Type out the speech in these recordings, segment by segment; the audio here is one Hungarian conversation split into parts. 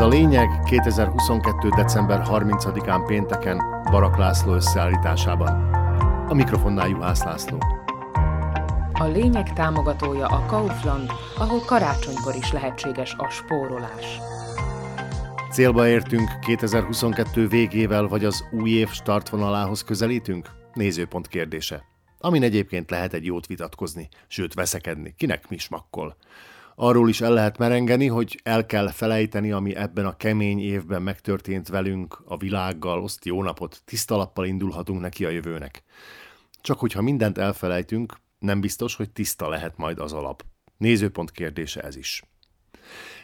Ez a lényeg 2022. december 30-án pénteken Barak László összeállításában. A mikrofonnál Juhász László. A lényeg támogatója a Kaufland, ahol karácsonykor is lehetséges a spórolás. Célba értünk 2022 végével, vagy az új év startvonalához közelítünk? Nézőpont kérdése. Amin egyébként lehet egy jót vitatkozni, sőt veszekedni. Kinek mi smakkol? Arról is el lehet merengeni, hogy el kell felejteni, ami ebben a kemény évben megtörtént velünk, a világgal, oszt jó napot, tisztalappal indulhatunk neki a jövőnek. Csak hogyha mindent elfelejtünk, nem biztos, hogy tiszta lehet majd az alap. Nézőpont kérdése ez is.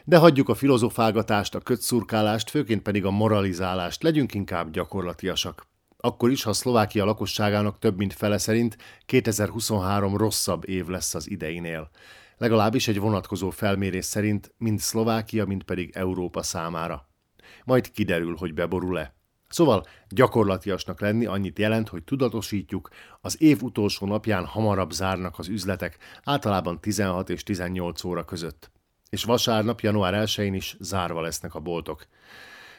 De hagyjuk a filozofálgatást, a kötszurkálást, főként pedig a moralizálást, legyünk inkább gyakorlatiasak. Akkor is, ha Szlovákia lakosságának több mint fele szerint 2023 rosszabb év lesz az ideinél. Legalábbis egy vonatkozó felmérés szerint mind Szlovákia, mind pedig Európa számára. Majd kiderül, hogy beborul-e. Szóval gyakorlatiasnak lenni annyit jelent, hogy tudatosítjuk, az év utolsó napján hamarabb zárnak az üzletek, általában 16 és 18 óra között. És vasárnap, január 1-én is zárva lesznek a boltok.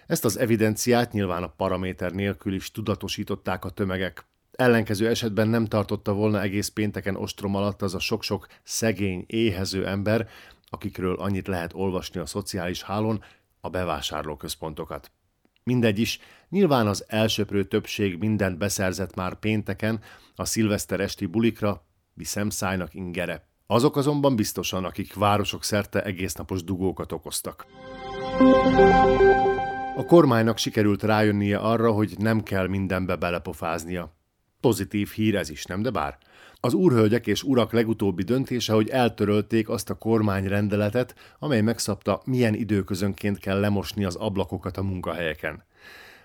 Ezt az evidenciát nyilván a paraméter nélkül is tudatosították a tömegek. Ellenkező esetben nem tartotta volna egész pénteken ostrom alatt az a sok-sok szegény, éhező ember, akikről annyit lehet olvasni a szociális hálón, a bevásárlóközpontokat. Mindegy is, nyilván az elsőprő többség mindent beszerzett már pénteken, a szilveszter esti bulikra, mi szemszájnak ingere. Azok azonban biztosan, akik városok szerte egésznapos dugókat okoztak. A kormánynak sikerült rájönnie arra, hogy nem kell mindenbe belepofáznia. Pozitív hír ez is, nem de bár? Az úrhölgyek és urak legutóbbi döntése, hogy eltörölték azt a kormányrendeletet, amely megszabta, milyen időközönként kell lemosni az ablakokat a munkahelyeken.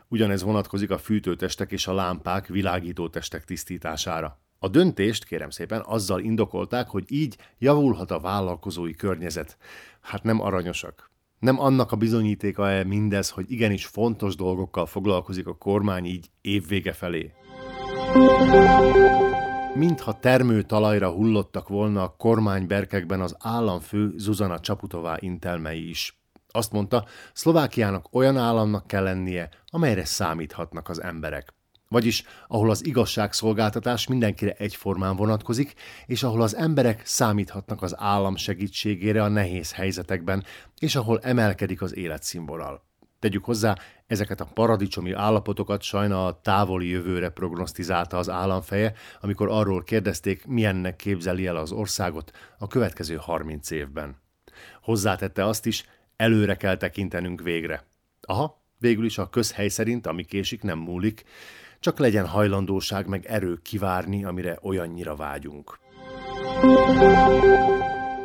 Ugyanez vonatkozik a fűtőtestek és a lámpák világítótestek tisztítására. A döntést, kérem szépen, azzal indokolták, hogy így javulhat a vállalkozói környezet. Hát nem aranyosak. Nem annak a bizonyítéka-e mindez, hogy igenis fontos dolgokkal foglalkozik a kormány így évvége felé? Mintha termőtalajra hullottak volna a kormányberkekben az államfő Zuzana Csaputová intelmei is. Azt mondta, Szlovákiának olyan államnak kell lennie, amelyre számíthatnak az emberek. Vagyis ahol az igazságszolgáltatás mindenkire egyformán vonatkozik, és ahol az emberek számíthatnak az állam segítségére a nehéz helyzetekben, és ahol emelkedik az életszínvonal. Tegyük hozzá, ezeket a paradicsomi állapotokat sajna a távoli jövőre prognosztizálta az államfeje, amikor arról kérdezték, milyennek képzeli el az országot a következő 30 évben. Hozzátette azt is, előre kell tekintenünk végre. Aha, végül is a közhely szerint, ami késik, nem múlik, csak legyen hajlandóság meg erő kivárni, amire olyannyira vágyunk.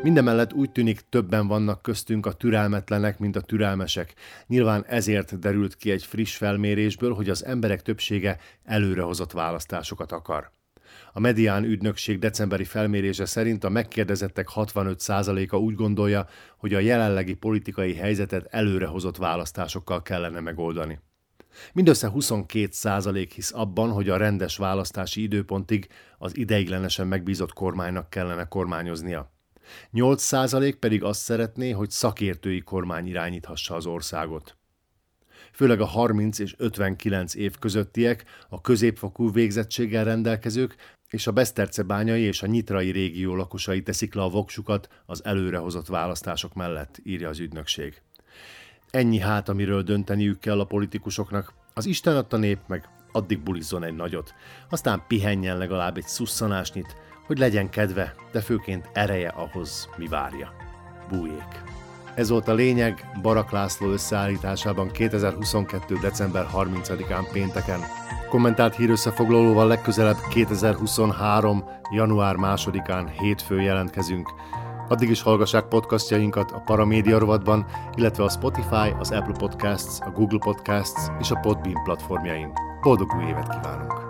Mindemellett úgy tűnik többen vannak köztünk a türelmetlenek, mint a türelmesek. Nyilván ezért derült ki egy friss felmérésből, hogy az emberek többsége előrehozott választásokat akar. A Medián ügynökség decemberi felmérése szerint a megkérdezettek 65%-a úgy gondolja, hogy a jelenlegi politikai helyzetet előrehozott választásokkal kellene megoldani. Mindössze 22% hisz abban, hogy a rendes választási időpontig az ideiglenesen megbízott kormánynak kellene kormányoznia. 8% pedig azt szeretné, hogy szakértői kormány irányíthassa az országot. Főleg a 30 és 59 év közöttiek, a középfokú végzettséggel rendelkezők és a Besztercebányai és a Nyitrai régió lakosai teszik le a voksukat az előrehozott választások mellett, írja az ügynökség. Ennyi hát, amiről dönteniük kell a politikusoknak. Az Isten adta nép meg addig bulizzon egy nagyot, aztán pihenjen legalább egy szusszanásnyit, hogy legyen kedve, de főként ereje ahhoz, mi várja. Bújék! Ez volt a lényeg Barak László összeállításában 2022. december 30-án pénteken. Kommentált hírösszefoglalóval legközelebb 2023. január 2-án hétfő jelentkezünk. Addig is hallgassák podcastjainkat a Paramédia rovatban, illetve a Spotify, az Apple Podcasts, a Google Podcasts és a Podbean platformjain. Boldog új évet kívánunk!